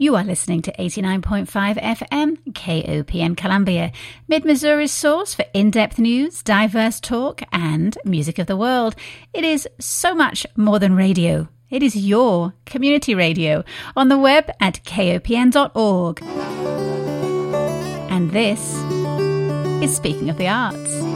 You are listening to 89.5 FM KOPN Columbia, Mid Missouri's source for in depth news, diverse talk, and music of the world. It is so much more than radio. It is your community radio on the web at kopn.org. And this is Speaking of the Arts.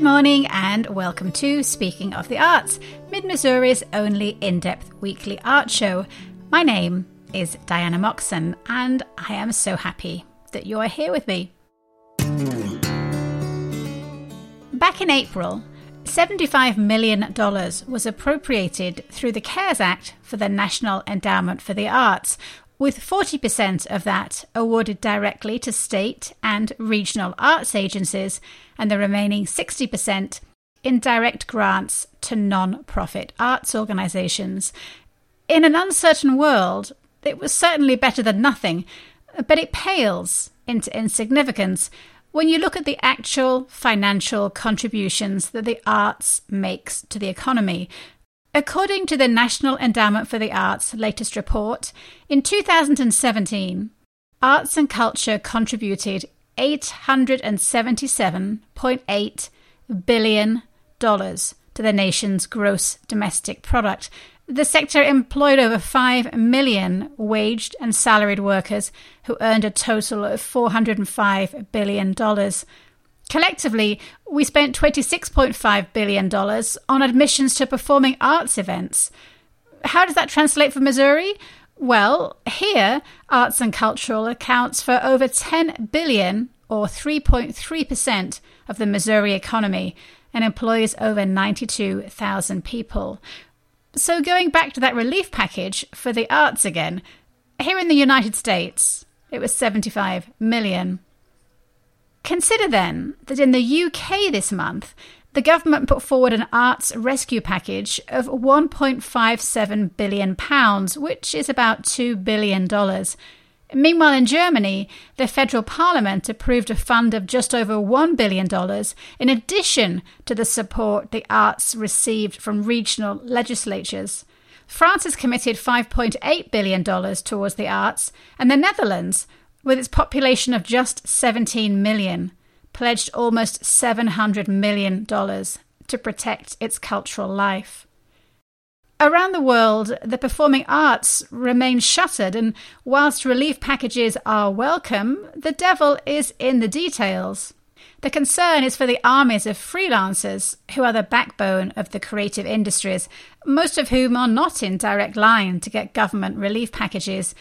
Good morning and welcome to Speaking of the Arts, Mid Missouri's only in depth weekly art show. My name is Diana Moxon and I am so happy that you are here with me. Back in April, $75 million was appropriated through the CARES Act for the National Endowment for the Arts, with 40% of that awarded directly to state and regional arts agencies, and the remaining 60% in direct grants to non profit arts organisations. In an uncertain world, it was certainly better than nothing, but it pales into insignificance when you look at the actual financial contributions that the arts makes to the economy, According to the National Endowment for the Arts latest report, in 2017, arts and culture contributed $877.8 billion to the nation's gross domestic product. The sector employed over 5 million waged and salaried workers who earned a total of $405 billion. Collectively, we spent $26.5 billion on admissions to performing arts events. How does that translate for Missouri? Well, here, arts and cultural accounts for over 10 billion or 3.3% of the Missouri economy and employs over 92,000 people. So going back to that relief package for the arts again, here in the United States, it was 75 million. Consider then that in the UK this month, the government put forward an arts rescue package of £1.57 billion, which is about $2 billion. Meanwhile, in Germany, the federal parliament approved a fund of just over $1 billion in addition to the support the arts received from regional legislatures. France has committed $5.8 billion towards the arts, and the Netherlands with its population of just 17 million, pledged almost $700 million to protect its cultural life. Around the world, the performing arts remain shuttered, and whilst relief packages are welcome, the devil is in the details. The concern is for the armies of freelancers who are the backbone of the creative industries, most of whom are not in direct line to get government relief packages,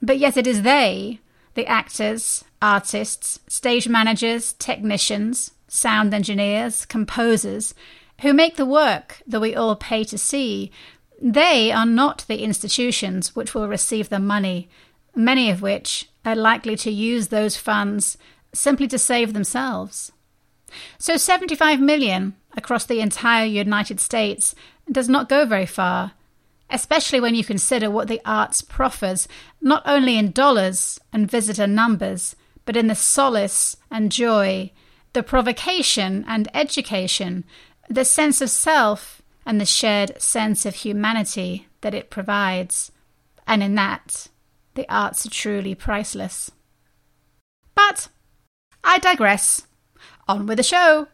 but yet it is they the actors, artists, stage managers, technicians, sound engineers, composers, who make the work that we all pay to see, they are not the institutions which will receive the money, many of which are likely to use those funds simply to save themselves. So 75 million across the entire United States does not go very far especially when you consider what the arts proffers, not only in dollars and visitor numbers, but in the solace and joy, the provocation and education, the sense of self and the shared sense of humanity that it provides. And in that, the arts are truly priceless. But I digress. On with the show.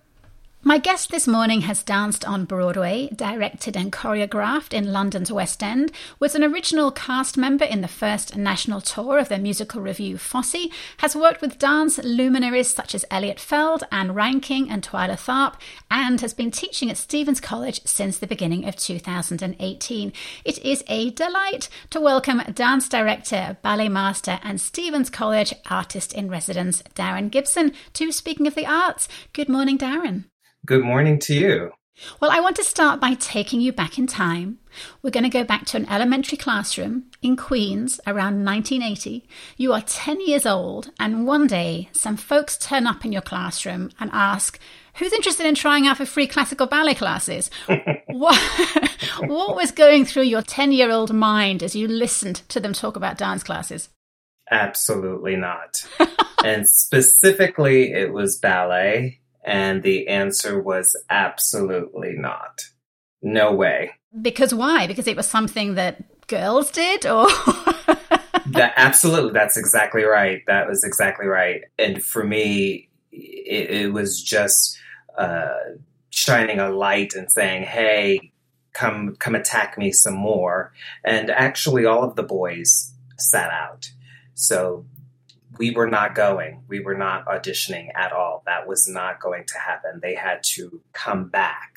My guest this morning has danced on Broadway, directed and choreographed in London's West End, was an original cast member in the first national tour of the musical revue Fosse, has worked with dance luminaries such as Eliot Feld, Ann Reinking, and Twyla Tharp, and has been teaching at Stephens College since the beginning of 2018. It is a delight to welcome dance director, ballet master, and Stephens College artist in residence, Darren Gibson, to Speaking of the Arts. Good morning, Darren. Good morning to you. Well, I want to start by taking you back in time. We're going to go back to an elementary classroom in Queens around 1980. You are 10 years old, and one day some folks turn up in your classroom and ask, Who's interested in trying out for free classical ballet classes? what, what was going through your 10 year old mind as you listened to them talk about dance classes? Absolutely not. and specifically, it was ballet And the answer was absolutely not. No way. Because why? Because it was something that girls did or that absolutely that's exactly right. That was exactly right. And for me it, it was just uh, shining a light and saying, "Hey, come come attack me some more." And actually all of the boys sat out. So we were not going. We were not auditioning at all. That was not going to happen. They had to come back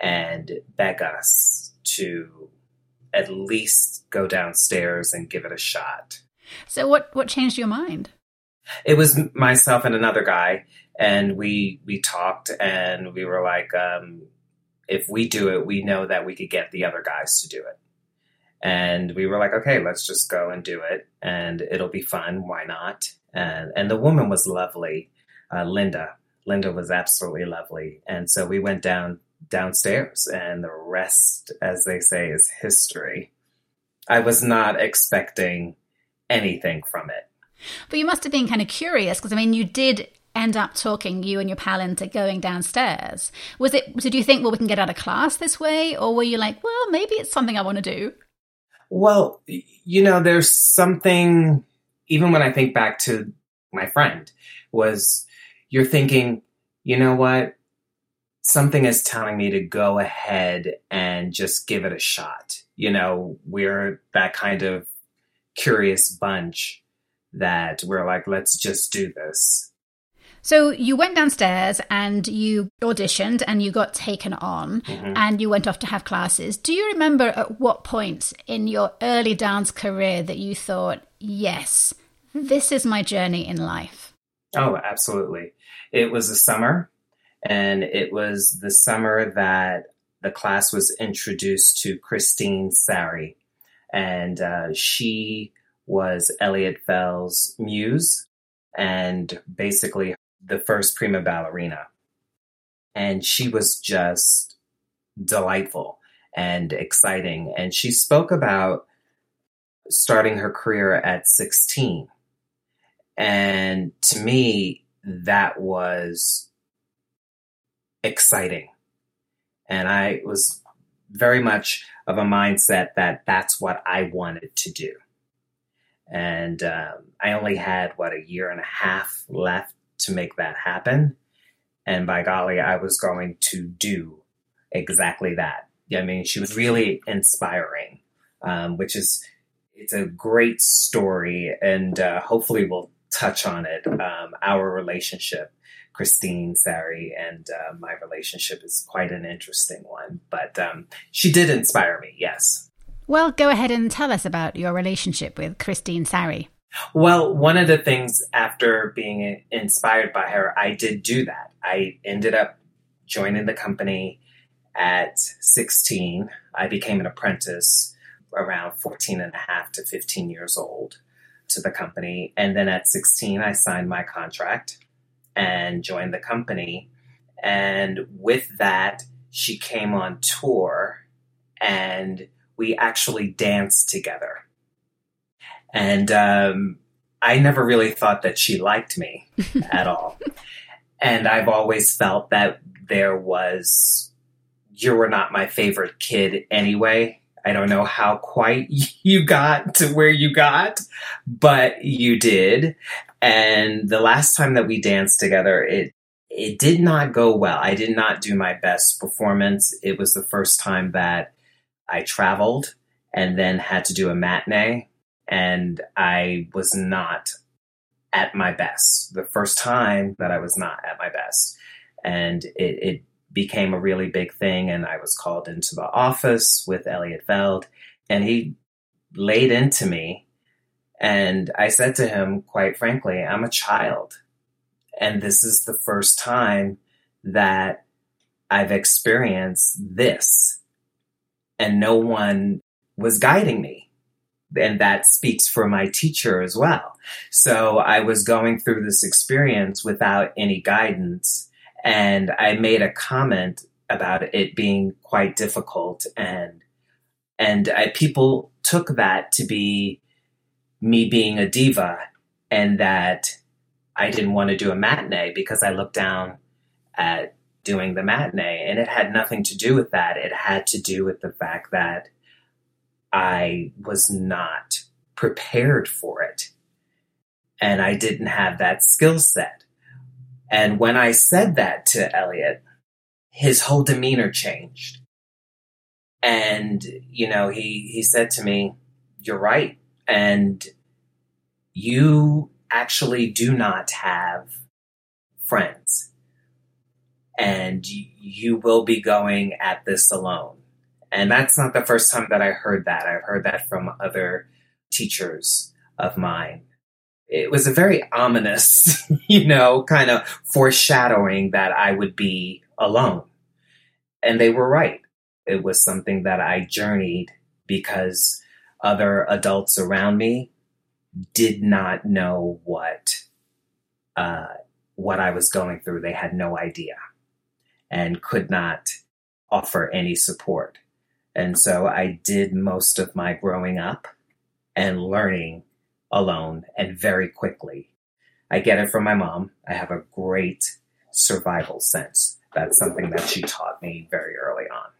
and beg us to at least go downstairs and give it a shot. So what what changed your mind? It was myself and another guy and we we talked and we were like um, if we do it, we know that we could get the other guys to do it. And we were like, okay, let's just go and do it, and it'll be fun. Why not? And and the woman was lovely, uh, Linda. Linda was absolutely lovely, and so we went down downstairs, and the rest, as they say, is history. I was not expecting anything from it. But you must have been kind of curious because I mean, you did end up talking you and your pal into going downstairs. Was it? Did you think, well, we can get out of class this way, or were you like, well, maybe it's something I want to do? Well, you know, there's something, even when I think back to my friend, was you're thinking, you know what? Something is telling me to go ahead and just give it a shot. You know, we're that kind of curious bunch that we're like, let's just do this. So you went downstairs and you auditioned and you got taken on mm-hmm. and you went off to have classes. Do you remember at what point in your early dance career that you thought, yes, this is my journey in life? Oh, absolutely. It was a summer and it was the summer that the class was introduced to Christine Sarry. And uh, she was Eliot Feld's muse. And basically, the first prima ballerina. And she was just delightful and exciting. And she spoke about starting her career at 16. And to me, that was exciting. And I was very much of a mindset that that's what I wanted to do. And um, I only had, what, a year and a half left to make that happen. And by golly, I was going to do exactly that. I mean, she was really inspiring, um, which is, it's a great story. And uh, hopefully we'll touch on it. Um, our relationship, Christine Sarry, and uh, my relationship is quite an interesting one. But um, she did inspire me, yes. Well, go ahead and tell us about your relationship with Christine Sarry. Well, one of the things after being inspired by her, I did do that. I ended up joining the company at 16. I became an apprentice around 14 and a half to 15 years old to the company. And then at 16, I signed my contract and joined the company. And with that, she came on tour and we actually danced together and um, I never really thought that she liked me at all. And I've always felt that there was, you were not my favorite kid anyway. I don't know how quite you got to where you got, but you did. And the last time that we danced together, it it did not go well. I did not do my best performance. It was the first time that I traveled and then had to do a matinee and I was not at my best. The first time that I was not at my best. And it, it became a really big thing. And I was called into the office with Eliot Feld, and he laid into me. And I said to him, quite frankly, I'm a child. And this is the first time that I've experienced this. And no one was guiding me and that speaks for my teacher as well. So I was going through this experience without any guidance, and I made a comment about it being quite difficult, and and I, people took that to be me being a diva, and that I didn't want to do a matinee because I looked down at doing the matinee. And it had nothing to do with that. It had to do with the fact that I was not prepared for it. And I didn't have that skill set. And when I said that to Eliot, his whole demeanor changed. And, you know, he, he said to me, You're right. And you actually do not have friends. And you will be going at this alone. And that's not the first time that I heard that. I've heard that from other teachers of mine. It was a very ominous, you know, kind of foreshadowing that I would be alone. And they were right. It was something that I journeyed because other adults around me did not know what uh, what I was going through. They had no idea and could not offer any support. And so I did most of my growing up and learning alone and very quickly. I get it from my mom. I have a great survival sense. That's something that she taught me very early on.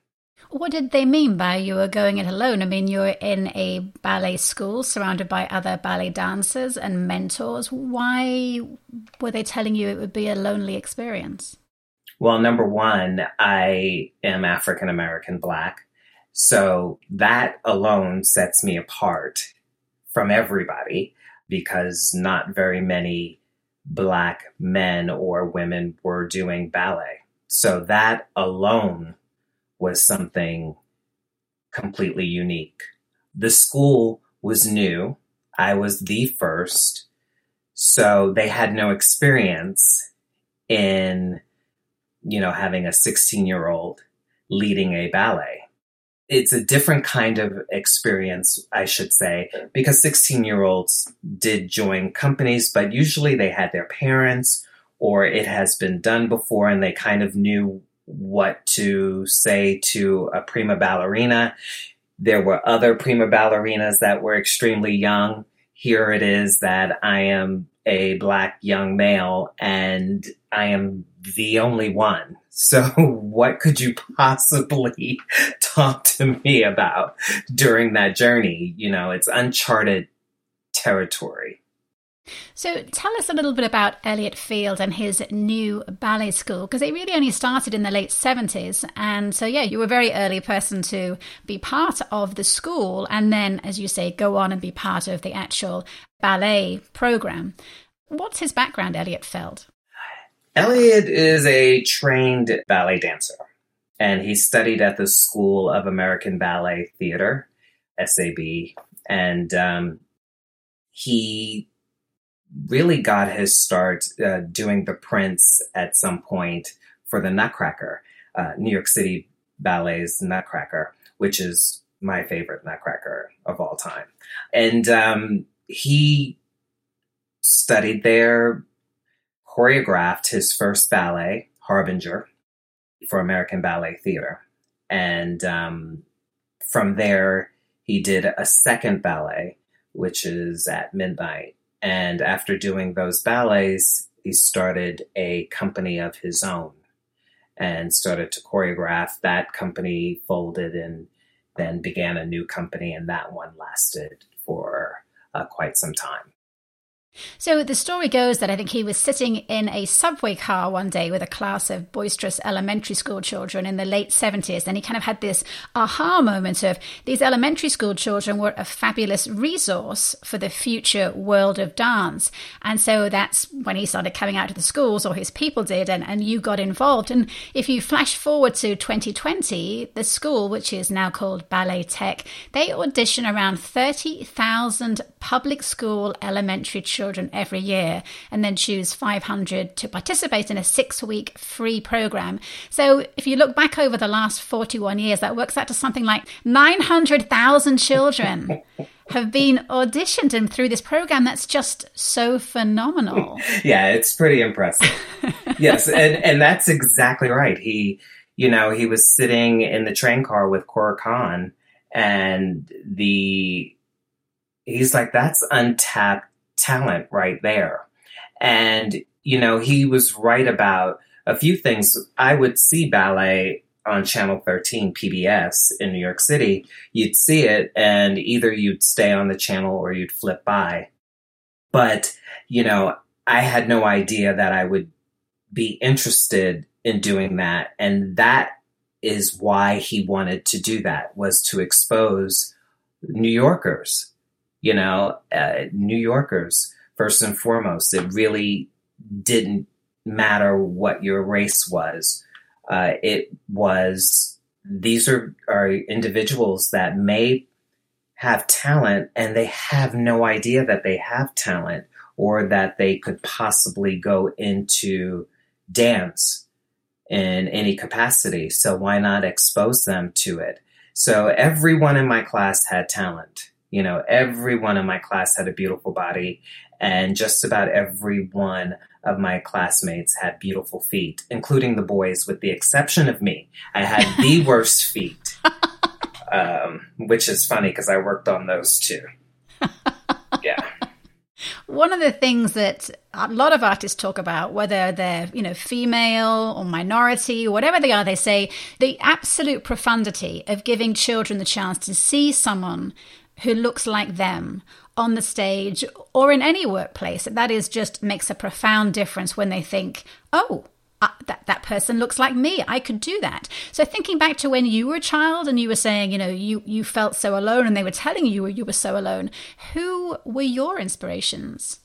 What did they mean by you were going it alone? I mean, you're in a ballet school surrounded by other ballet dancers and mentors. Why were they telling you it would be a lonely experience? Well, number one, I am African American Black. So that alone sets me apart from everybody because not very many Black men or women were doing ballet. So that alone was something completely unique. The school was new. I was the first. So they had no experience in, you know, having a 16 year old leading a ballet. It's a different kind of experience, I should say, because 16 year olds did join companies, but usually they had their parents or it has been done before and they kind of knew what to say to a prima ballerina. There were other prima ballerinas that were extremely young. Here it is that I am a black young male and I am the only one. So, what could you possibly talk to me about during that journey? You know, it's uncharted territory. So tell us a little bit about Eliot Feld and his new ballet school, because it really only started in the late 70s. And so, yeah, you were a very early person to be part of the school and then, as you say, go on and be part of the actual ballet program. What's his background, Eliot Feld? Eliot is a trained ballet dancer, and he studied at the School of American Ballet Theater, SAB, and um, he really got his start uh, doing the Prince at some point for the Nutcracker, uh, New York City Ballet's Nutcracker, which is my favorite Nutcracker of all time. And um, he studied there, choreographed his first ballet, Harbinger, for American Ballet Theater. And um, from there, he did a second ballet, which is at midnight and after doing those ballets, he started a company of his own and started to choreograph. That company folded and then began a new company, and that one lasted for uh, quite some time. So the story goes that I think he was sitting in a subway car one day with a class of boisterous elementary school children in the late 70s. And he kind of had this aha moment of these elementary school children were a fabulous resource for the future world of dance. And so that's when he started coming out to the schools, or his people did, and, and you got involved. And if you flash forward to 2020, the school, which is now called Ballet Tech, they audition around 30,000 public school elementary children children every year and then choose 500 to participate in a six week free program. So if you look back over the last 41 years, that works out to something like 900,000 children. have been auditioned and through this program that's just so phenomenal. yeah, it's pretty impressive. yes, and and that's exactly right. He, you know, he was sitting in the train car with Cora Cahan and the he's like that's untapped talent right there. And, you know, he was right about a few things. I would see ballet on Channel 13 PBS in New York City. You'd see it, and either you'd stay on the channel or you'd flip by. But, you know, I had no idea that I would be interested in doing that. And that is why he wanted to do that was to expose New Yorkers, you know, uh, New Yorkers first and foremost. It really didn't matter what your race was. Uh, it was these are are individuals that may have talent and they have no idea that they have talent or that they could possibly go into dance in any capacity. So why not expose them to it? So everyone in my class had talent. You know, everyone in my class had a beautiful body, and just about every one of my classmates had beautiful feet, including the boys, with the exception of me. I had the worst feet, um, which is funny because I worked on those too. Yeah. One of the things that a lot of artists talk about, whether they're, you know, female or minority, or whatever they are, they say the absolute profundity of giving children the chance to see someone who looks like them on the stage or in any workplace. That is just makes a profound difference when they think, oh, uh, that that person looks like me. I could do that. So thinking back to when you were a child and you were saying, you know, you you felt so alone, and they were telling you you were so alone. Who were your inspirations?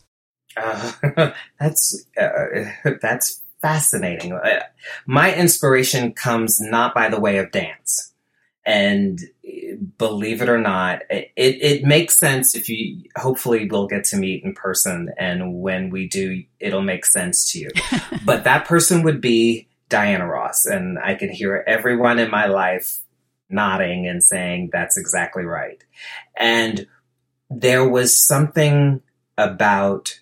Uh, that's uh, that's fascinating. Uh, my inspiration comes not by the way of dance, and believe it or not, it, it makes sense if you, hopefully we'll get to meet in person. And when we do, it'll make sense to you. but that person would be Diana Ross. And I can hear everyone in my life nodding and saying, that's exactly right. And there was something about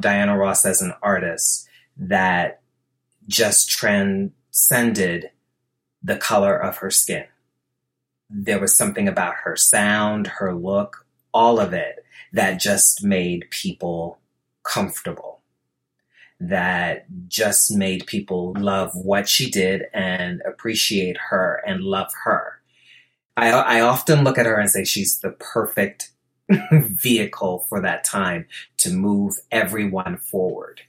Diana Ross as an artist that just transcended the color of her skin there was something about her sound, her look, all of it that just made people comfortable. That just made people love what she did and appreciate her and love her. I, I often look at her and say she's the perfect vehicle for that time to move everyone forward.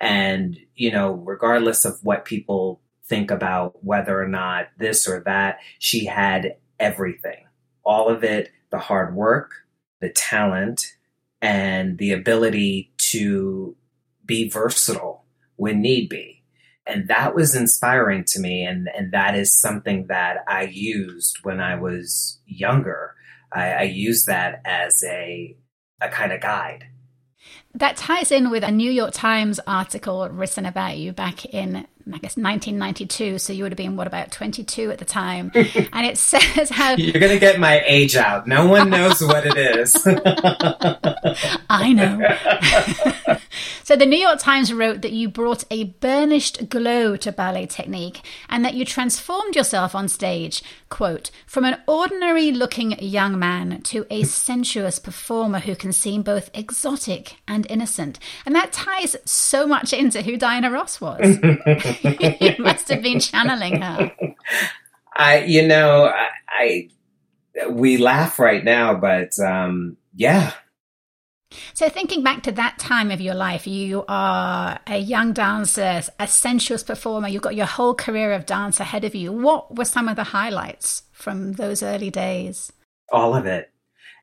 And, you know, regardless of what people think about whether or not this or that, she had everything. All of it, the hard work, the talent, and the ability to be versatile when need be. And that was inspiring to me. And, and that is something that I used when I was younger. I, I used that as a, a kind of guide. That ties in with a New York Times article written about you back in I guess 1992, so you would have been what about 22 at the time, and it says how you're going to get my age out. No one knows what it is. I know. so the New York Times wrote that you brought a burnished glow to ballet technique, and that you transformed yourself on stage, quote, from an ordinary-looking young man to a sensuous performer who can seem both exotic and innocent, and that ties so much into who Diana Ross was. you must have been channeling her. I, you know, I, I we laugh right now, but um, yeah. So, thinking back to that time of your life, you are a young dancer, a sensuous performer. You've got your whole career of dance ahead of you. What were some of the highlights from those early days? All of it,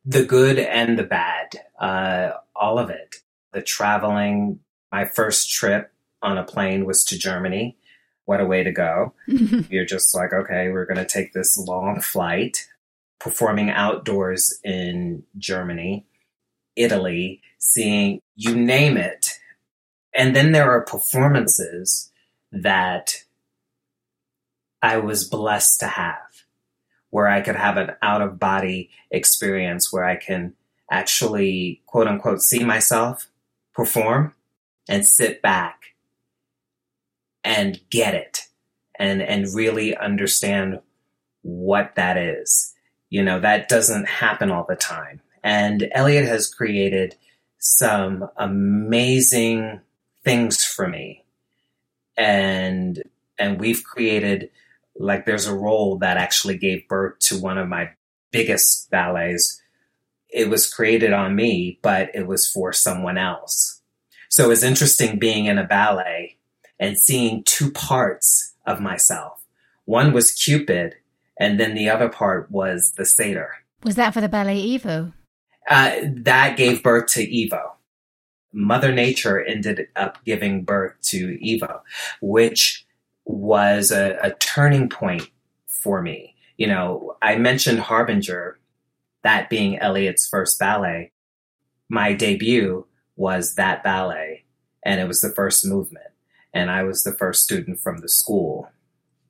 the good and the bad, uh, all of it. The traveling, my first trip on a plane was to Germany. What a way to go. You're just like, okay, we're going to take this long flight, performing outdoors in Germany, Italy, seeing you name it. And then there are performances that I was blessed to have, where I could have an out of body experience where I can actually, quote unquote, see myself perform and sit back and get it and and really understand what that is. You know, that doesn't happen all the time. And Eliot has created some amazing things for me. and and we've created like there's a role that actually gave birth to one of my biggest ballets. It was created on me, but it was for someone else. So it's interesting being in a ballet and seeing two parts of myself. One was Cupid, and then the other part was the satyr. Was that for the ballet Evo? Uh, that gave birth to Evo. Mother Nature ended up giving birth to Evo, which was a, a turning point for me. You know, I mentioned Harbinger, that being Eliot's first ballet. My debut was that ballet, and it was the first movement. And I was the first student from the school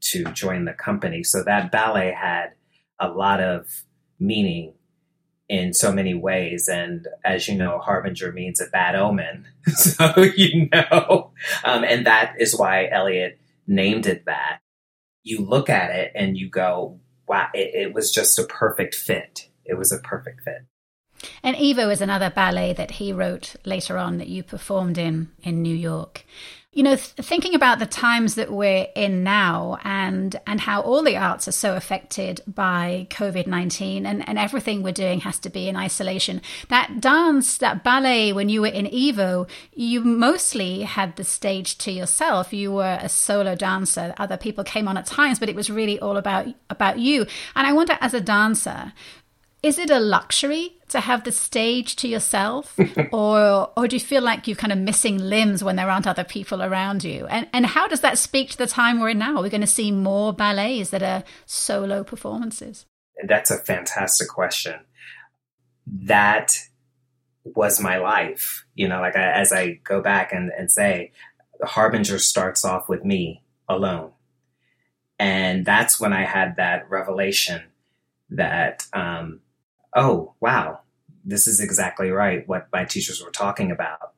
to join the company. So that ballet had a lot of meaning in so many ways. And as you know, Harbinger means a bad omen. so, you know, um, and that is why Eliot named it that. You look at it and you go, wow, it, it was just a perfect fit. It was a perfect fit. And Evo is another ballet that he wrote later on that you performed in in New York. You know, th- thinking about the times that we're in now and and how all the arts are so affected by COVID-19 and, and everything we're doing has to be in isolation. That dance, that ballet when you were in Evo, you mostly had the stage to yourself. You were a solo dancer. Other people came on at times, but it was really all about about you. And I wonder as a dancer, is it a luxury to have the stage to yourself? Or or do you feel like you're kind of missing limbs when there aren't other people around you? And and how does that speak to the time we're in now? We're going to see more ballets that are solo performances? That's a fantastic question. That was my life. You know like I, as i go back and, and say harbinger starts off with me alone. And that's when i had that revelation that um, oh, wow, this is exactly right what my teachers were talking about.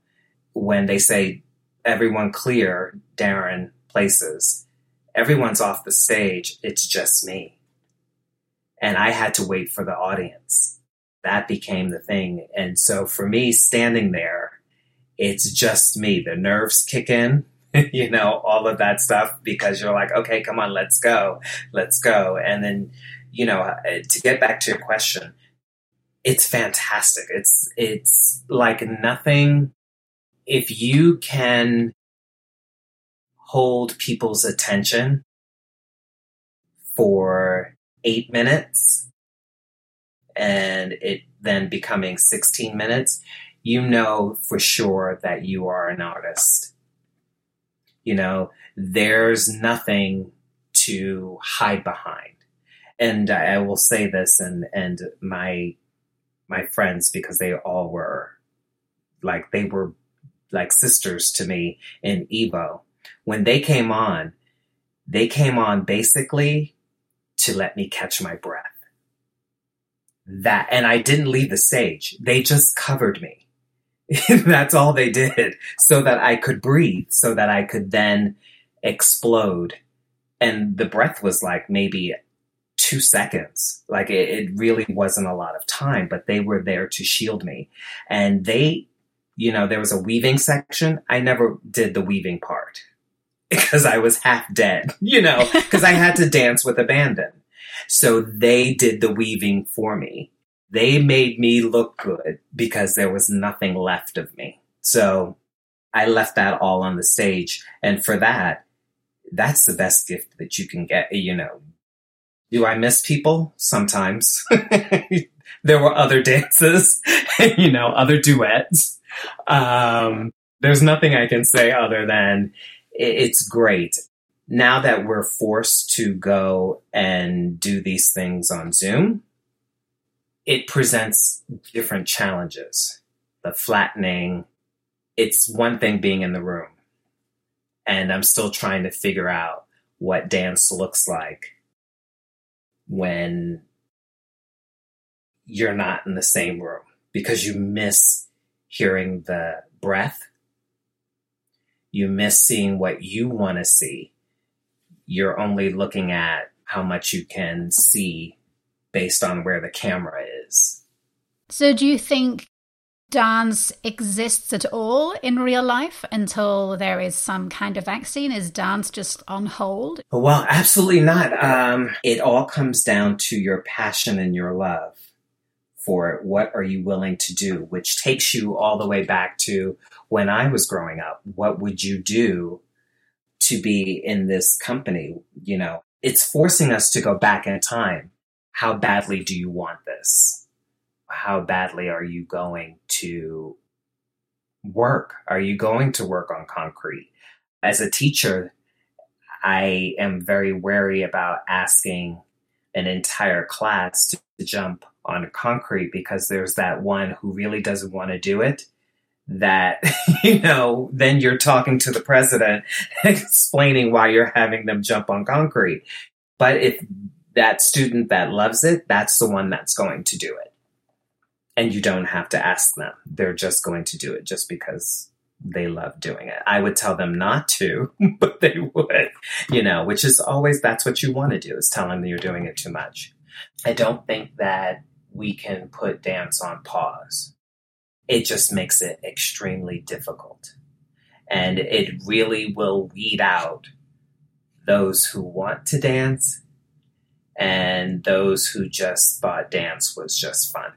When they say, everyone clear, Darren places, everyone's off the stage, it's just me. And I had to wait for the audience. That became the thing. And so for me, standing there, it's just me. The nerves kick in, you know, all of that stuff because you're like, okay, come on, let's go, let's go. And then, you know, uh, to get back to your question, it's fantastic. It's it's like nothing if you can hold people's attention for 8 minutes and it then becoming 16 minutes, you know for sure that you are an artist. You know, there's nothing to hide behind. And I will say this and and my my friends because they all were like they were like sisters to me in Evo. When they came on, they came on basically to let me catch my breath. That and I didn't leave the stage. They just covered me. That's all they did so that I could breathe, so that I could then explode. And the breath was like maybe two seconds. Like it, it, really wasn't a lot of time, but they were there to shield me. And they, you know, there was a weaving section. I never did the weaving part because I was half dead, you know, because I had to dance with abandon. So they did the weaving for me. They made me look good because there was nothing left of me. So I left that all on the stage. And for that, that's the best gift that you can get, you know, do I miss people? Sometimes. there were other dances, you know, other duets. Um, there's nothing I can say other than it's great. Now that we're forced to go and do these things on Zoom, it presents different challenges. The flattening, it's one thing being in the room. And I'm still trying to figure out what dance looks like when you're not in the same room because you miss hearing the breath. You miss seeing what you want to see. You're only looking at how much you can see based on where the camera is. So, do you think dance exists at all in real life until there is some kind of vaccine? Is dance just on hold? Well, absolutely not. Um, it all comes down to your passion and your love for it. What are you willing to do? Which takes you all the way back to when I was growing up. What would you do to be in this company? You know, it's forcing us to go back in time. How badly do you want this? How badly are you going to work? Are you going to work on concrete? As a teacher, I am very wary about asking an entire class to, to jump on concrete because there's that one who really doesn't want to do it that you know then you're talking to the president explaining why you're having them jump on concrete but if that student that loves it that's the one that's going to do it and you don't have to ask them they're just going to do it just because they love doing it i would tell them not to but they would you know which is always that's what you want to do is tell them that you're doing it too much i don't think that we can put dance on pause. It just makes it extremely difficult. And it really will weed out those who want to dance and those who just thought dance was just fun.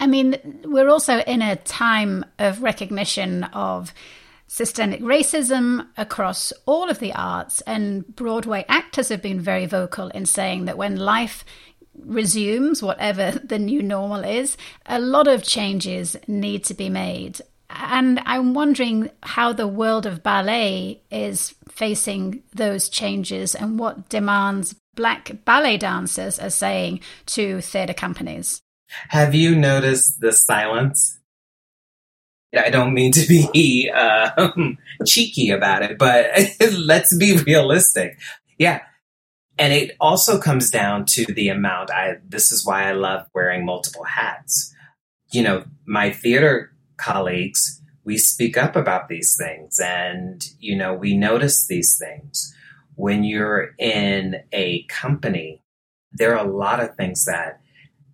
I mean, we're also in a time of recognition of systemic racism across all of the arts, and Broadway actors have been very vocal in saying that when life resumes, whatever the new normal is, a lot of changes need to be made. And I'm wondering how the world of ballet is facing those changes and what demands black ballet dancers are saying to theatre companies. Have you noticed the silence? I don't mean to be uh, cheeky about it, but let's be realistic. Yeah, and it also comes down to the amount. I this is why I love wearing multiple hats. You know, my theater colleagues, we speak up about these things and you know, we notice these things. When you're in a company, there are a lot of things that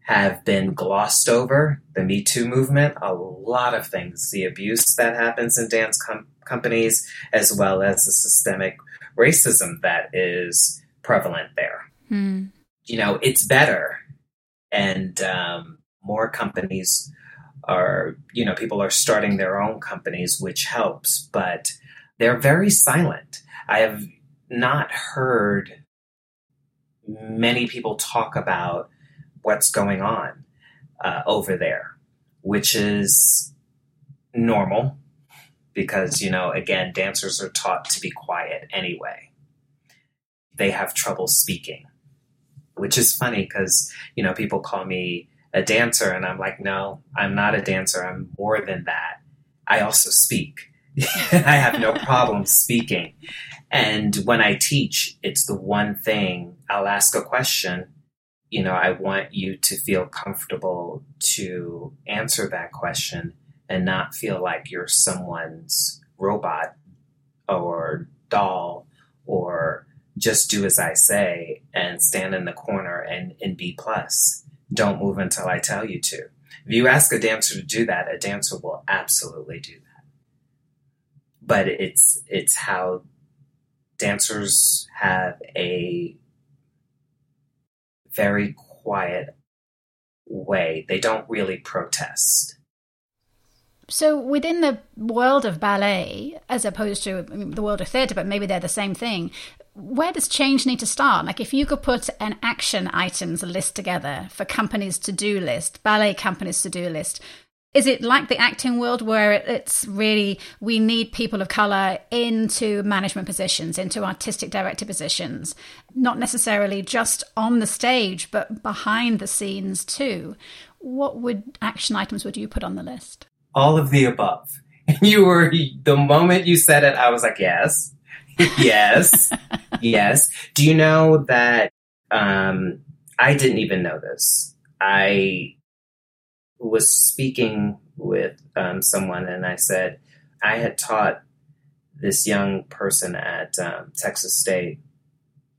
have been glossed over. The Me Too movement, a lot of things, the abuse that happens in dance com- companies, as well as the systemic racism that is prevalent there. Hmm. You know, it's better, and um, more companies are, you know, people are starting their own companies, which helps, but they're very silent. I have not heard many people talk about what's going on uh, over there, which is normal because, you know, again, dancers are taught to be quiet anyway they have trouble speaking, which is funny because, you know, people call me a dancer and I'm like, no, I'm not a dancer. I'm more than that. I also speak. I have no problem speaking. And when I teach, it's the one thing I'll ask a question. You know, I want you to feel comfortable to answer that question and not feel like you're someone's robot or doll or just do as I say and stand in the corner and, and be plus. Don't move until I tell you to. If you ask a dancer to do that, a dancer will absolutely do that. But it's it's how dancers have a very quiet way. They don't really protest. So, within the world of ballet, as opposed to the world of theatre, but maybe they're the same thing, where does change need to start? Like, if you could put an action items list together for companies' to do list, ballet companies' to do list, is it like the acting world where it's really we need people of color into management positions, into artistic director positions, not necessarily just on the stage, but behind the scenes too? What would action items would you put on the list? All of the above. You were the moment you said it, I was like, yes yes. yes. Do you know that um, I didn't even know this? I was speaking with um, someone and I said, I had taught this young person at um, Texas State,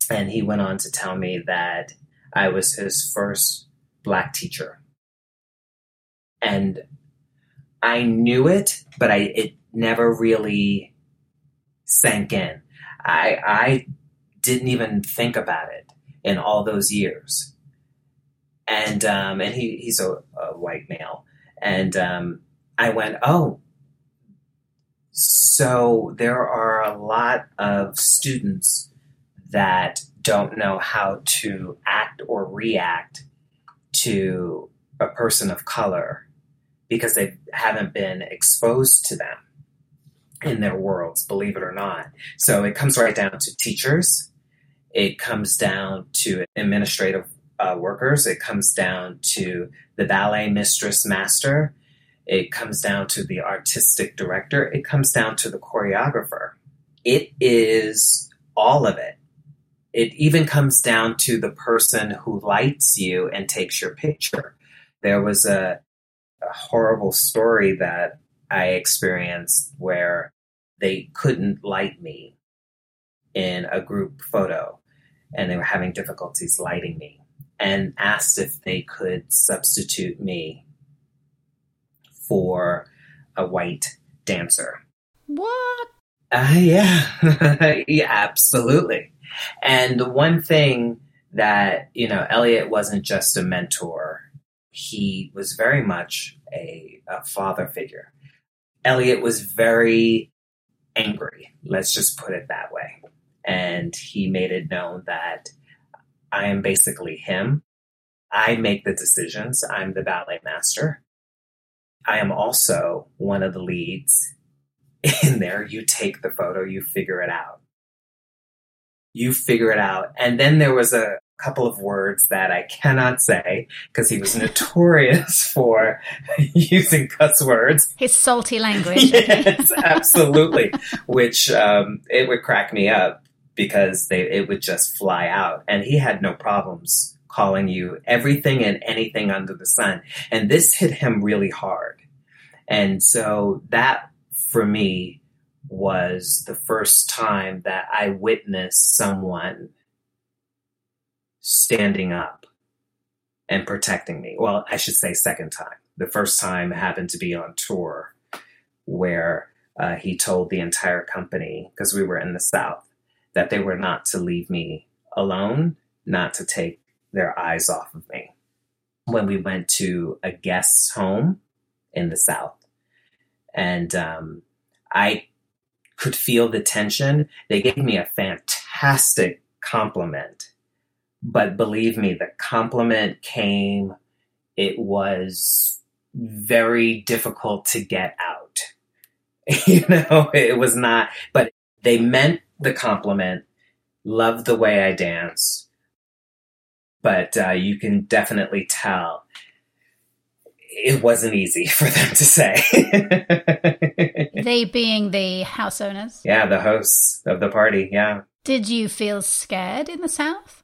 and he went on to tell me that I was his first black teacher. And I knew it, but I it never really sank in. I I didn't even think about it in all those years. And um, and he he's a, a white male, and um, I went, oh, so there are a lot of students that don't know how to act or react to a person of color because they haven't been exposed to them in their worlds, believe it or not. So it comes right down to teachers, it comes down to administrative uh, workers, it comes down to the ballet mistress master, it comes down to the artistic director, it comes down to the choreographer. It is all of it. It even comes down to the person who lights you and takes your picture. There was a, a horrible story that I experienced where they couldn't light me in a group photo and they were having difficulties lighting me and asked if they could substitute me for a white dancer. What? Uh, yeah, yeah, absolutely. And the one thing that, you know, Eliot wasn't just a mentor, he was very much a, a father figure. Eliot was very angry, let's just put it that way. And he made it known that I am basically him. I make the decisions. I'm the ballet master. I am also one of the leads in there. You take the photo, you figure it out. You figure it out. And then there was a couple of words that I cannot say because he was notorious for using cuss words. His salty language. yes, absolutely. Which um, it would crack me up because they it would just fly out, and he had no problems calling you everything and anything under the sun. And this hit him really hard, and so that for me was the first time that I witnessed someone standing up and protecting me. Well, I should say second time. The first time happened to be on tour where uh, he told the entire company, because we were in the South, that they were not to leave me alone, not to take their eyes off of me. When we went to a guest's home in the South, and um, I could feel the tension. They gave me a fantastic compliment but believe me, the compliment came. It was very difficult to get out. you know, it was not, but they meant the compliment, loved the way I danced. But uh, you can definitely tell it wasn't easy for them to say. they being the house owners? Yeah, the hosts of the party, yeah. Did you feel scared in the South?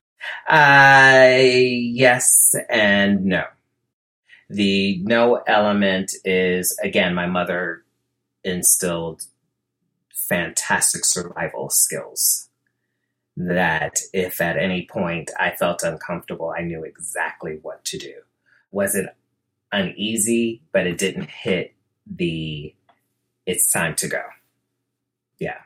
Uh, yes and no. The no element is, again, my mother instilled fantastic survival skills that if at any point I felt uncomfortable, I knew exactly what to do. Was it uneasy, but it didn't hit the it's time to go. Yeah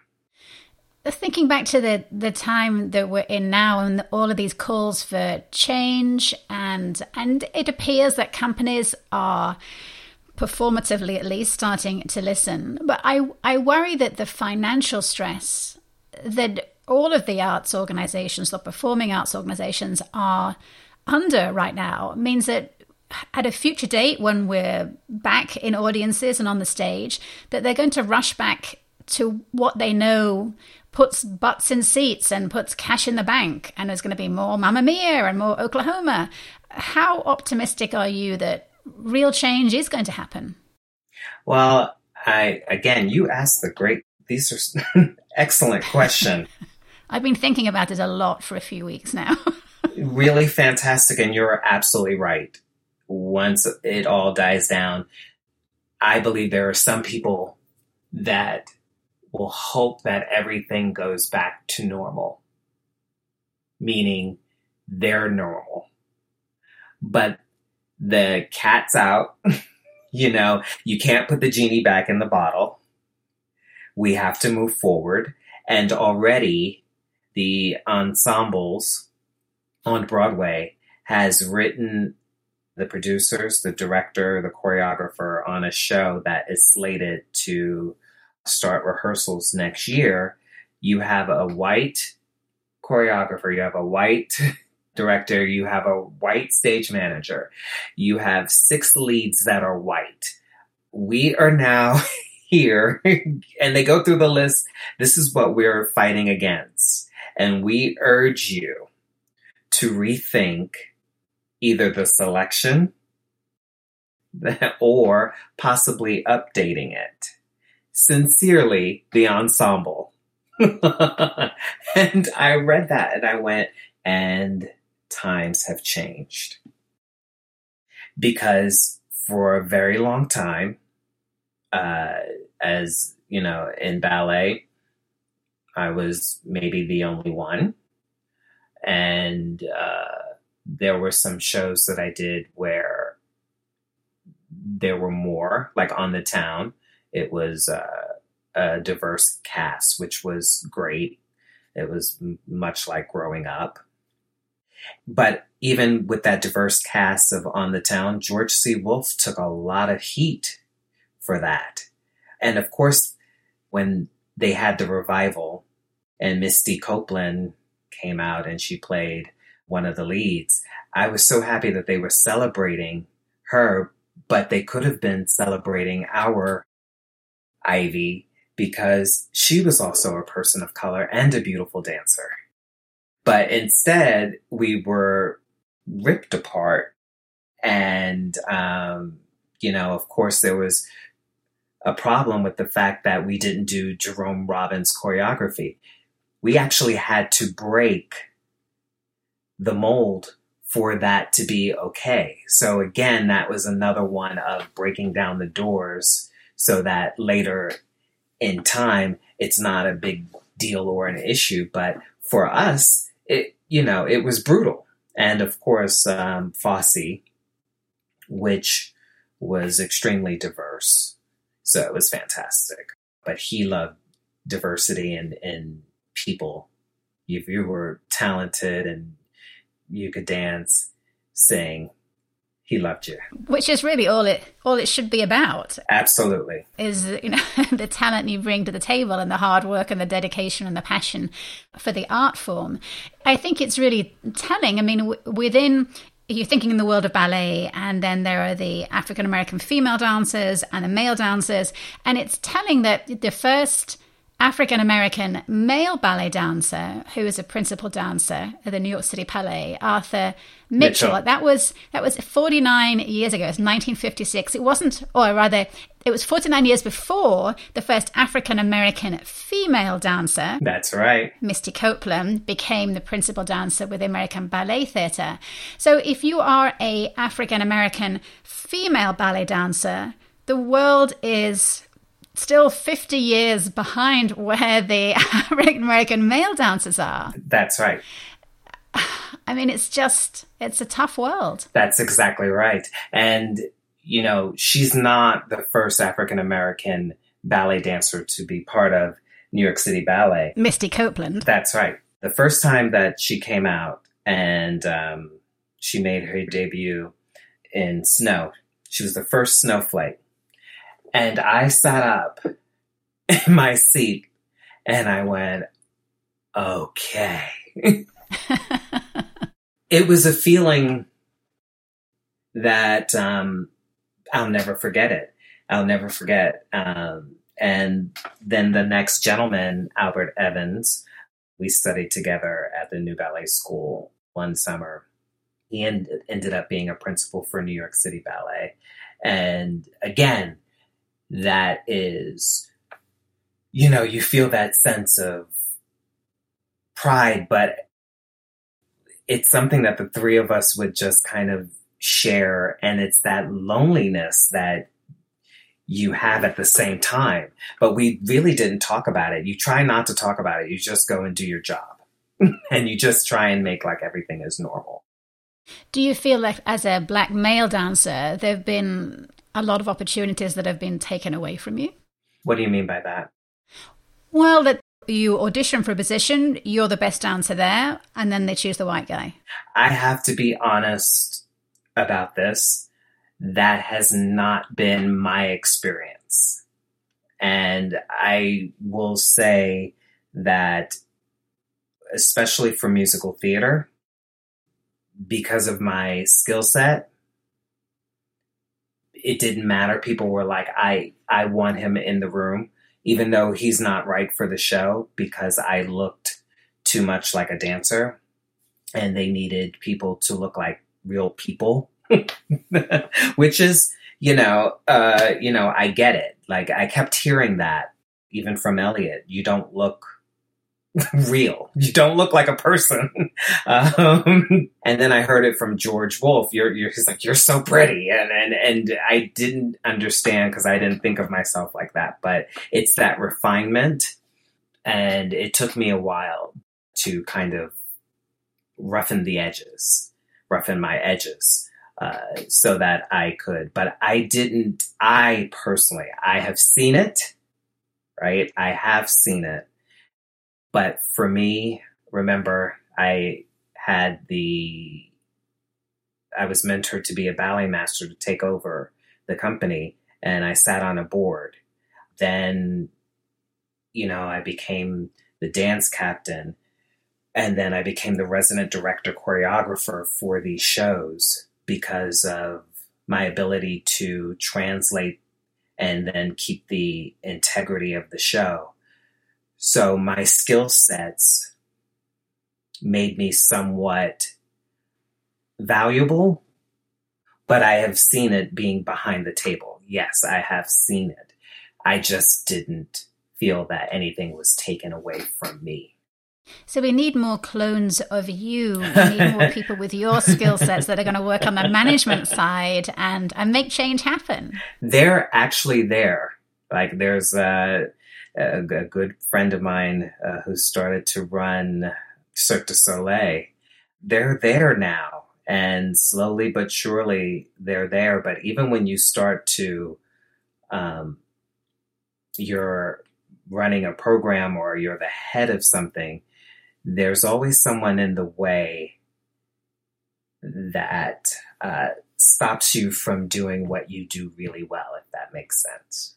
thinking back to the the time that we're in now and all of these calls for change and and it appears that companies are performatively at least starting to listen but i i worry that the financial stress that all of the arts organizations the performing arts organizations are under right now means that at a future date when we're back in audiences and on the stage that they're going to rush back to what they know puts butts in seats and puts cash in the bank, and there's going to be more Mamma Mia and more Oklahoma. How optimistic are you that real change is going to happen? Well, I again, you asked the great. These are excellent question. I've been thinking about it a lot for a few weeks now. really fantastic, and you're absolutely right. Once it all dies down, I believe there are some people that will hope that everything goes back to normal, meaning they're normal. But the cat's out, You know, you can't put the genie back in the bottle. We have to move forward. And already the ensembles on Broadway has written the producers, the director, the choreographer on a show that is slated to start rehearsals next year. You have a white choreographer, you have a white director, you have a white stage manager, you have six leads that are white. We are now here, and they go through the list. This is what we're fighting against. And we urge you to rethink either the selection or possibly updating it. Sincerely, the ensemble. and I read that and I went, and times have changed. Because for a very long time, uh, as you know, in ballet, I was maybe the only one. And uh, there were some shows that I did where there were more, like on the town. It was uh, a diverse cast, which was great. It was m- much like growing up. But even with that diverse cast of On the Town, George C. Wolfe took a lot of heat for that. And of course, when they had the revival and Misty Copeland came out and she played one of the leads, I was so happy that they were celebrating her, but they could have been celebrating our Ivy because she was also a person of color and a beautiful dancer. But instead, we were ripped apart. And, um, you know, of course, there was a problem with the fact that we didn't do Jerome Robbins choreography. We actually had to break the mold for that to be okay. So again, that was another one of breaking down the doors so that later in time, it's not a big deal or an issue. But for us, it you know it was brutal, and of course um, Fosse, which was extremely diverse, so it was fantastic. But he loved diversity and and people. If you were talented and you could dance, sing, he loved you. Which is really all it all it should be about. Absolutely. Is you know the talent you bring to the table and the hard work and the dedication and the passion for the art form. I think it's really telling. I mean w- within you're thinking in the world of ballet, and then there are the African American female dancers and the male dancers, and it's telling that the first African American male ballet dancer who is a principal dancer at the New York City Ballet, Arthur Mitchell. Mitchell. That was that was 49 years ago. It's 1956. It wasn't, or rather, it was 49 years before the first African American female dancer. That's right. Misty Copeland became the principal dancer with the American Ballet Theatre. So if you are a African American female ballet dancer, the world is still 50 years behind where the African American male dancers are. That's right. I mean, it's just, it's a tough world. That's exactly right. And, you know, she's not the first African American ballet dancer to be part of New York City Ballet. Misty Copeland. That's right. The first time that she came out and um, she made her debut in Snow, she was the first snowflake and I sat up in my seat and I went, okay. it was a feeling that um, I'll never forget it. I'll never forget. Um, and then the next gentleman, Albert Evans, we studied together at the New Ballet School one summer. He end, ended up being a principal for New York City Ballet. And again, that is, you know, you feel that sense of pride, but it's something that the three of us would just kind of share. And it's that loneliness that you have at the same time. But we really didn't talk about it. You try not to talk about it. You just go and do your job. and you just try and make like everything is normal. Do you feel like, as a black male dancer, there have been a lot of opportunities that have been taken away from you? What do you mean by that? Well, that you audition for a position, you're the best dancer there, and then they choose the white guy. I have to be honest about this. That has not been my experience. And I will say that, especially for musical theater, because of my skill set, it didn't matter. People were like, I, I want him in the room even though he's not right for the show because I looked too much like a dancer and they needed people to look like real people which is you know uh you know I get it like I kept hearing that even from Eliot you don't look real. You don't look like a person. Um, and then I heard it from George Wolfe. You're, you're, he's like, you're so pretty. And, and, and I didn't understand because I didn't think of myself like that, but it's that refinement. And it took me a while to kind of roughen the edges, roughen my edges. Uh, so that I could, but I didn't, I personally, I have seen it, right? I have seen it but for me, remember, I had the, I was mentored to be a ballet master to take over the company, and I sat on a board. Then, you know, I became the dance captain, and then I became the resident director choreographer for these shows because of my ability to translate and then keep the integrity of the show. So my skill sets made me somewhat valuable, but I have seen it being behind the table. Yes, I have seen it. I just didn't feel that anything was taken away from me. So we need more clones of you. We need more people with your skill sets that are going to work on the management side and and make change happen. They're actually there. Like there's uh a, a good friend of mine uh, who started to run Cirque du Soleil. They're there now, and slowly but surely they're there. But even when you start to, um, you're running a program or you're the head of something, there's always someone in the way that uh, stops you from doing what you do really well, if that makes sense.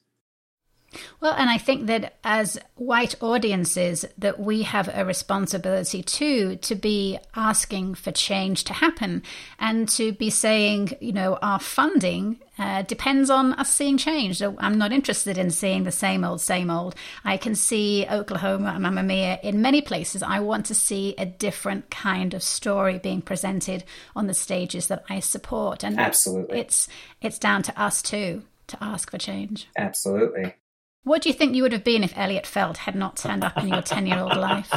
Well, and I think that as white audiences, that we have a responsibility too to be asking for change to happen and to be saying, you know, our funding uh, depends on us seeing change. So I'm not interested in seeing the same old, same old. I can see Oklahoma, Mamma Mia in many places. I want to see a different kind of story being presented on the stages that I support, and absolutely, it's it's down to us too to ask for change. Absolutely. What do you think you would have been if Eliot Feld had not turned up in your 10 year old life?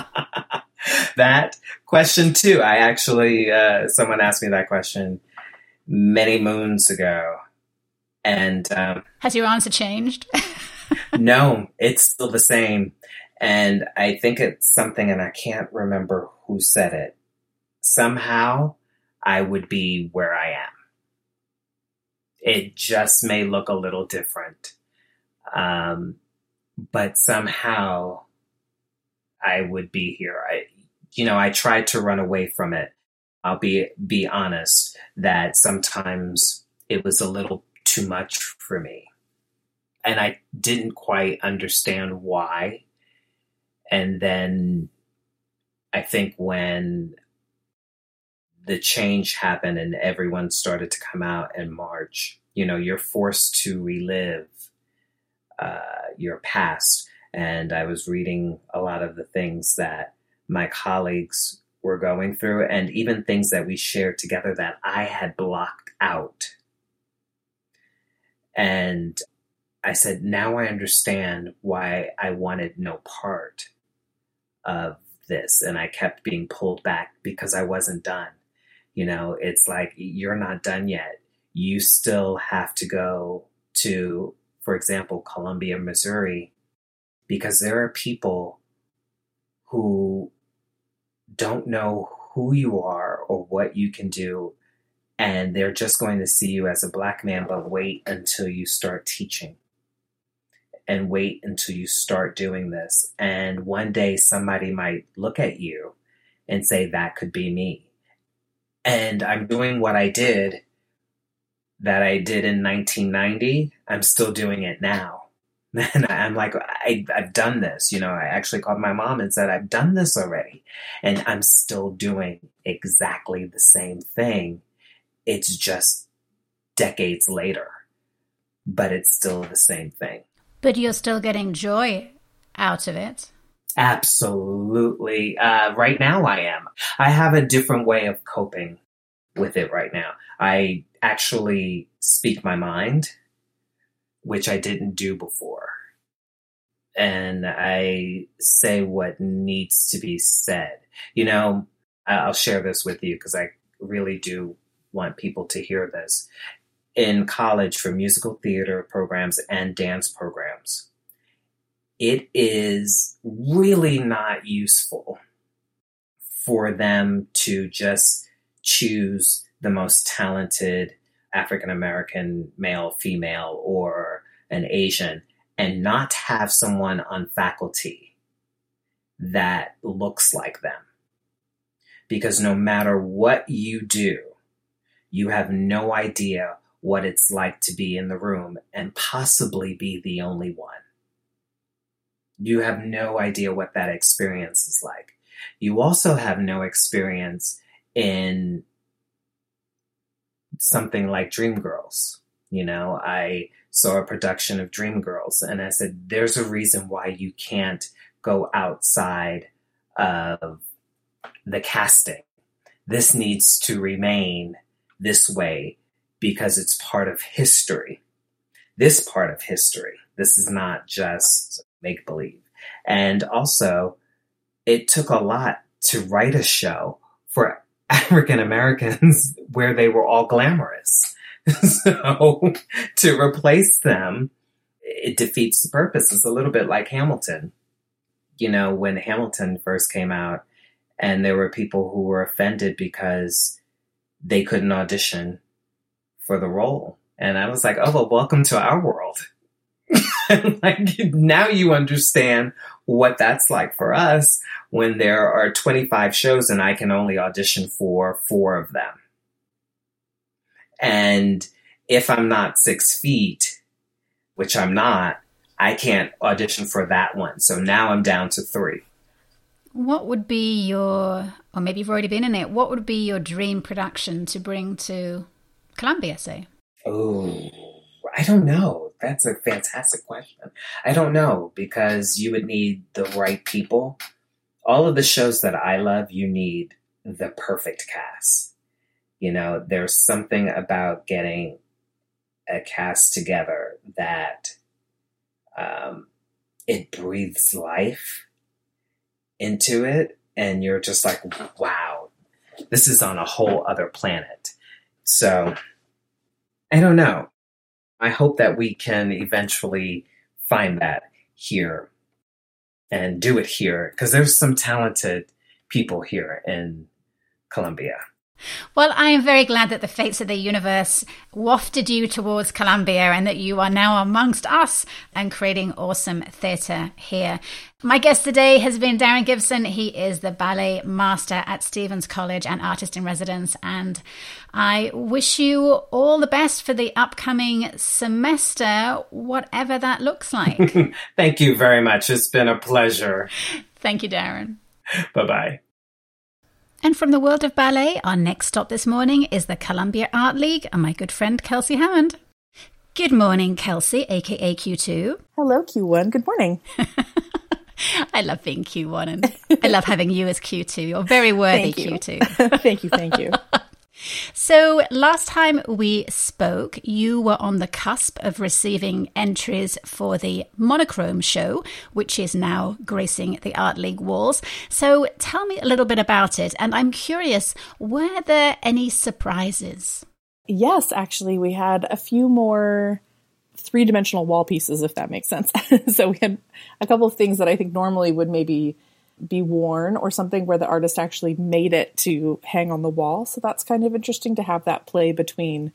that question, too. I actually, uh, someone asked me that question many moons ago. And um, has your answer changed? no, it's still the same. And I think it's something, and I can't remember who said it. Somehow I would be where I am. It just may look a little different um, but somehow I would be here. I, you know, I tried to run away from it. I'll be be honest that sometimes it was a little too much for me. And I didn't quite understand why. And then I think when the change happened and everyone started to come out in March, you know, you're forced to relive uh, your past. And I was reading a lot of the things that my colleagues were going through, and even things that we shared together that I had blocked out. And I said, now I understand why I wanted no part of this. And I kept being pulled back because I wasn't done. You know, it's like, you're not done yet. You still have to go to for example, Columbia, Missouri, because there are people who don't know who you are or what you can do and they're just going to see you as a black man, but wait until you start teaching and wait until you start doing this. And one day somebody might look at you and say, That could be me. And I'm doing what I did that I did in 1990. I'm still doing it now. And I'm like, I, I've done this. You know, I actually called my mom and said, I've done this already. And I'm still doing exactly the same thing. It's just decades later, but it's still the same thing. But you're still getting joy out of it. Absolutely. Uh, right now, I am. I have a different way of coping with it right now. I actually speak my mind, which I didn't do before. And I say what needs to be said. You know, I'll share this with you because I really do want people to hear this in college for musical theater programs and dance programs. It is really not useful for them to just choose the most talented African American male, female, or an Asian and not have someone on faculty that looks like them. Because no matter what you do, you have no idea what it's like to be in the room and possibly be the only one. You have no idea what that experience is like. You also have no experience in something like Dreamgirls. You know, I saw a production of Dreamgirls and I said, there's a reason why you can't go outside of the casting. This needs to remain this way because it's part of history. This part of history. This is not just make believe. And also, it took a lot to write a show for African Americans where they were all glamorous. so to replace them, it defeats the purpose. It's a little bit like Hamilton. You know, when Hamilton first came out, and there were people who were offended because they couldn't audition for the role. And I was like, oh, well, welcome to our world. like now you understand what that's like for us when there are 25 shows and I can only audition for four of them. And if I'm not six feet, which I'm not, I can't audition for that one. So now I'm down to three. What would be your, or maybe you've already been in it, what would be your dream production to bring to Columbia say? Oh, I don't know. That's a fantastic question. I don't know because you would need the right people. All of the shows that I love, you need the perfect cast. You know, there's something about getting a cast together that um, it breathes life into it, and you're just like, wow, this is on a whole other planet. So I don't know. I hope that we can eventually find that here and do it here because there's some talented people here in Columbia. Well, I am very glad that the fates of the universe wafted you towards Columbia and that you are now amongst us and creating awesome theatre here. My guest today has been Darren Gibson. He is the ballet master at Stephens College and artist in residence. And I wish you all the best for the upcoming semester, whatever that looks like. Thank you very much. It's been a pleasure. Thank you, Darren. Bye bye. And from the world of ballet, our next stop this morning is the Columbia Art League and my good friend Kelsey Hammond. Good morning, Kelsey, aka Q2. Hello, Q1. Good morning. I love being Q1 and I love having you as Q2. You're very worthy, thank Q2. thank you, thank you. So, last time we spoke, you were on the cusp of receiving entries for the Monochrome show, which is now gracing the Art League walls. So, tell me a little bit about it. And I'm curious, were there any surprises? Yes, actually, we had a few more three dimensional wall pieces, if that makes sense. so, we had a couple of things that I think normally would maybe be worn or something where the artist actually made it to hang on the wall. So that's kind of interesting to have that play between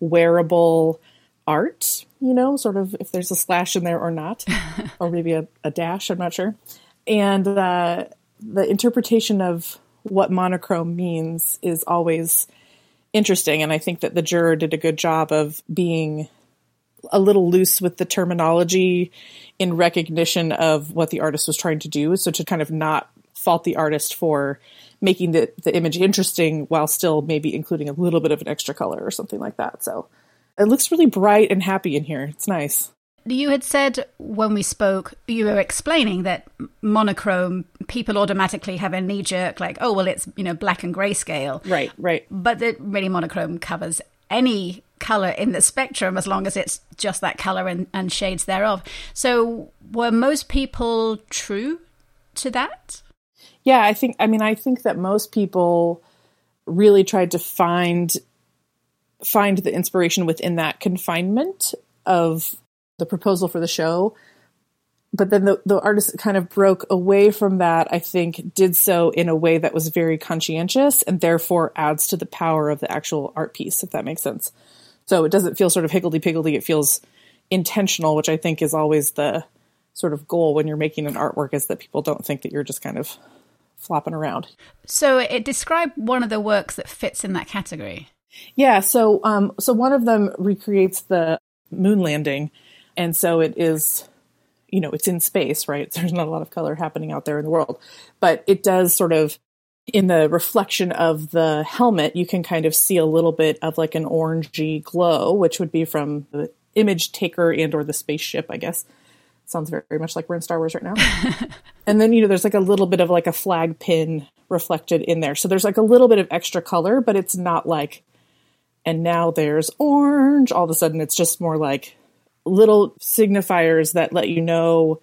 wearable art, you know, sort of if there's a slash in there or not, or maybe a, a, dash, I'm not sure. And uh, the interpretation of what monochrome means is always interesting. And I think that the juror did a good job of being a little loose with the terminology in recognition of what the artist was trying to do. So to kind of not fault the artist for making the, the image interesting while still maybe including a little bit of an extra color or something like that. So it looks really bright and happy in here. It's nice. You had said when we spoke, you were explaining that monochrome, people automatically have a knee jerk, like, oh, well, it's, you know, black and grayscale. Right, right. But that really monochrome covers any color in the spectrum as long as it's just that color and, and shades thereof. So were most people true to that? Yeah, I think, I mean, I think that most people really tried to find find the inspiration within that confinement of the proposal for the show. But then the, the artist kind of broke away from that, I think, did so in a way that was very conscientious and therefore adds to the power of the actual art piece, if that makes sense. So it doesn't feel sort of higgledy piggledy, it feels intentional, which I think is always the sort of goal when you're making an artwork is that people don't think that you're just kind of flopping around. So it described one of the works that fits in that category. Yeah, so um, so one of them recreates the moon landing, and so it is, you know, it's in space, right? There's not a lot of color happening out there in the world, but it does sort of in the reflection of the helmet, you can kind of see a little bit of like an orangey glow, which would be from the image taker and or the spaceship, I guess. Sounds very, very much like we're in Star Wars right now. and then, you know, there's like a little bit of like a flag pin reflected in there. So there's like a little bit of extra color, but it's not like and now there's orange. All of a sudden, it's just more like little signifiers that let you know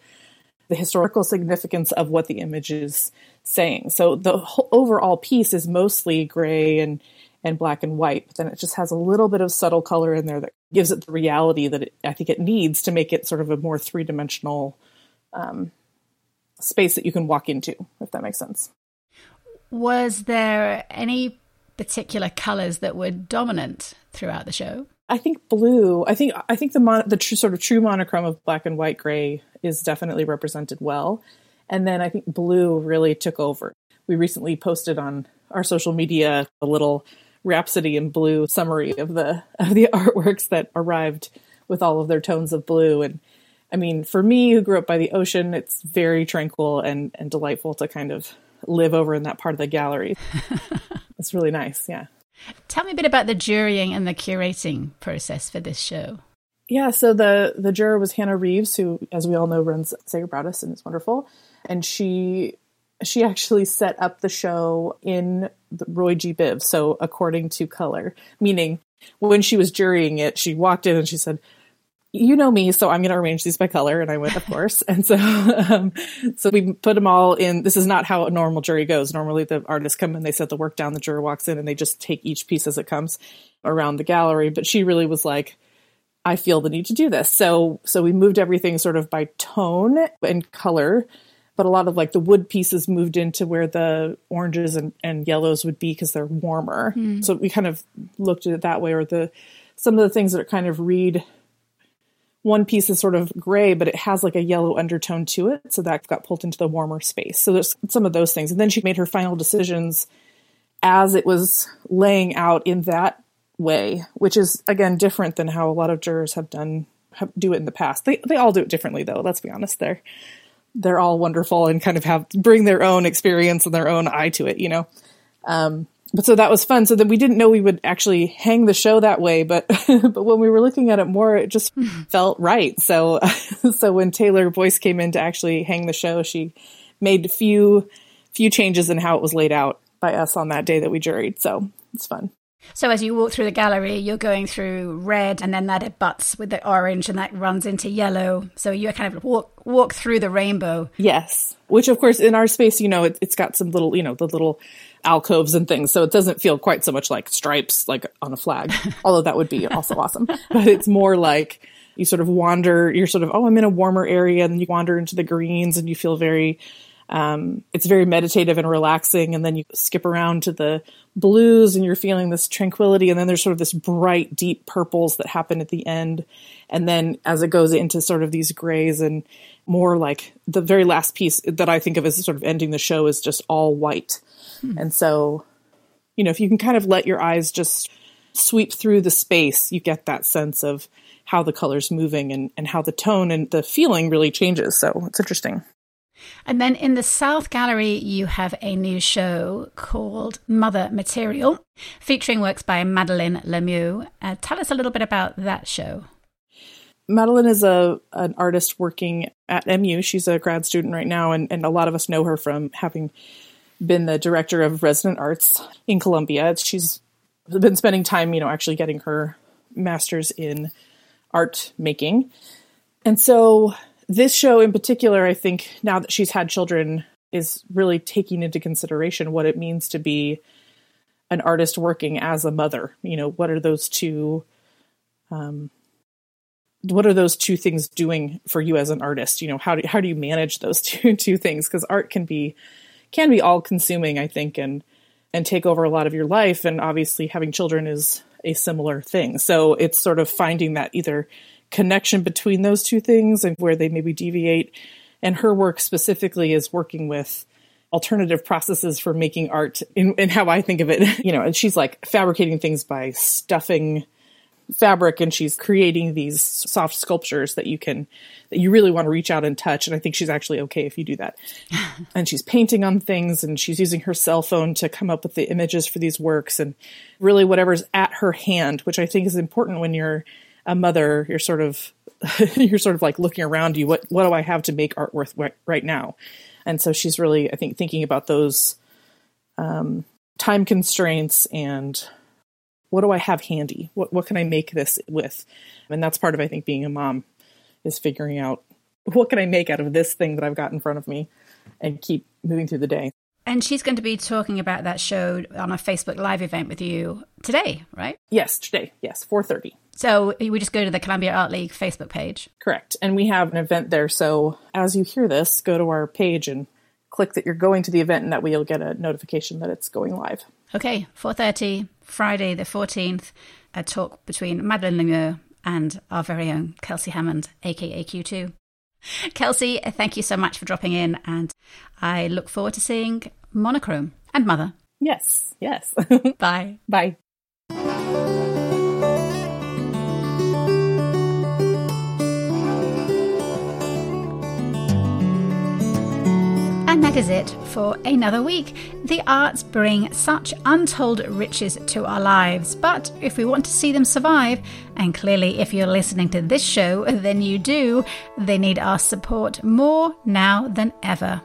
the historical significance of what the image is saying. So the overall piece is mostly gray and and black and white, but then it just has a little bit of subtle color in there that gives it the reality that it, I think it needs to make it sort of a more three dimensional um, space that you can walk into, if that makes sense. Was there any particular colors that were dominant throughout the show? I think blue. I think I think the mon- the true sort of true monochrome of black and white gray is definitely represented well, and then I think blue really took over. We recently posted on our social media a little rhapsody in blue summary of the of the artworks that arrived with all of their tones of blue and I mean for me who grew up by the ocean it's very tranquil and and delightful to kind of live over in that part of the gallery. it's really nice. Yeah. Tell me a bit about the jurying and the curating process for this show. Yeah, so the the juror was Hannah Reeves, who, as we all know, runs Sager Braudis and is wonderful. And she she actually set up the show in the Roy G. Biv, so according to color, meaning when she was jurying it, she walked in and she said, you know me, so I'm going to arrange these by color. And I went, of course. and so, um, so we put them all in. This is not how a normal jury goes. Normally the artists come and they set the work down. The juror walks in and they just take each piece as it comes around the gallery. But she really was like, I feel the need to do this. So, so we moved everything sort of by tone and color. But a lot of like the wood pieces moved into where the oranges and, and yellows would be because they're warmer. Mm. So we kind of looked at it that way, or the some of the things that are kind of read one piece is sort of gray, but it has like a yellow undertone to it. So that got pulled into the warmer space. So there's some of those things. And then she made her final decisions as it was laying out in that way, which is again different than how a lot of jurors have done have, do it in the past. They they all do it differently though. Let's be honest. They're they're all wonderful and kind of have bring their own experience and their own eye to it. You know. Um, but so that was fun. So then we didn't know we would actually hang the show that way, but but when we were looking at it more, it just hmm. felt right. So so when Taylor Boyce came in to actually hang the show, she made a few few changes in how it was laid out by us on that day that we juried. So it's fun. So as you walk through the gallery, you're going through red, and then that abuts with the orange, and that runs into yellow. So you kind of walk walk through the rainbow. Yes, which of course in our space, you know, it, has got some little, you know, the little alcoves and things. So it doesn't feel quite so much like stripes like on a flag, although that would be also awesome. But it's more like you sort of wander, you're sort of, oh, I'm in a warmer area and you wander into the greens and you feel very Um, it's very meditative and relaxing, and then you skip around to the blues, and you're feeling this tranquility, and then there's sort of this bright, deep purples that happen at the end, and then as it goes into sort of these grays and more like the very last piece that I think of as sort of ending the show is just all white, hmm. and so you know if you can kind of let your eyes just sweep through the space, you get that sense of how the color's moving and, and how the tone and the feeling really changes. So it's interesting. And then in the South Gallery, you have a new show called Mother Material, featuring works by Madeline Lemieux. Uh, tell us a little bit about that show. Madeline is a an artist working at MU. She's a grad student right now, and, and a lot of us know her from having been the director of resident arts in Columbia. She's been spending time, you know, actually getting her master's in art making. And so this show in particular, I think now that she's had children, is really taking into consideration what it means to be an artist working as a mother. You know, what are those two um, what are those two things doing for you as an artist? You know, how do how do you manage those two two things? Because art can be can be all consuming, I think, and and take over a lot of your life. And obviously, having children is a similar thing. So it's sort of finding that either connection between those two things and where they maybe deviate. And her work specifically is working with alternative processes for making art in, in how I think of it. You know, and she's like fabricating things by stuffing fabric and she's creating these soft sculptures that you can that you really want to reach out and touch and i think she's actually okay if you do that and she's painting on things and she's using her cell phone to come up with the images for these works and really whatever's at her hand which i think is important when you're a mother, you're sort of you're sort of like looking around you. What what do I have to make art worth right now? And so she's really, I think, thinking about those um, time constraints and what do I have handy? What what can I make this with? And that's part of I think being a mom is figuring out what can I make out of this thing that I've got in front of me and keep moving through the day. And she's going to be talking about that show on a Facebook Live event with you today, right? Yes, today. Yes, 4:30. So we just go to the Columbia Art League Facebook page. Correct. And we have an event there. So as you hear this, go to our page and click that you're going to the event and that way you'll get a notification that it's going live. Okay, 4.30, Friday the 14th, a talk between Madeline Lemieux and our very own Kelsey Hammond, aka Q2. Kelsey, thank you so much for dropping in and I look forward to seeing Monochrome and Mother. Yes, yes. Bye. Bye. And that is it for another week. The arts bring such untold riches to our lives, but if we want to see them survive, and clearly if you're listening to this show, then you do, they need our support more now than ever.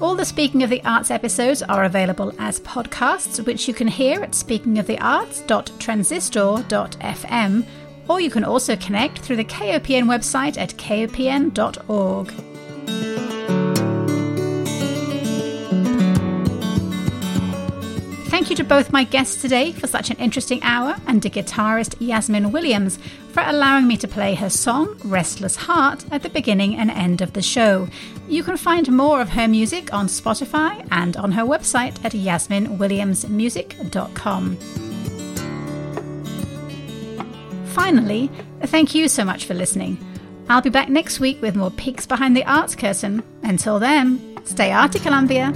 All the Speaking of the Arts episodes are available as podcasts, which you can hear at speakingofthearts.transistor.fm or you can also connect through the KOPN website at kopn.org. Thank you to both my guests today for such an interesting hour, and to guitarist Yasmin Williams for allowing me to play her song, Restless Heart, at the beginning and end of the show. You can find more of her music on Spotify and on her website at yasminwilliamsmusic.com. Finally, thank you so much for listening. I'll be back next week with more peeks behind the arts curtain. Until then, stay arty, Columbia.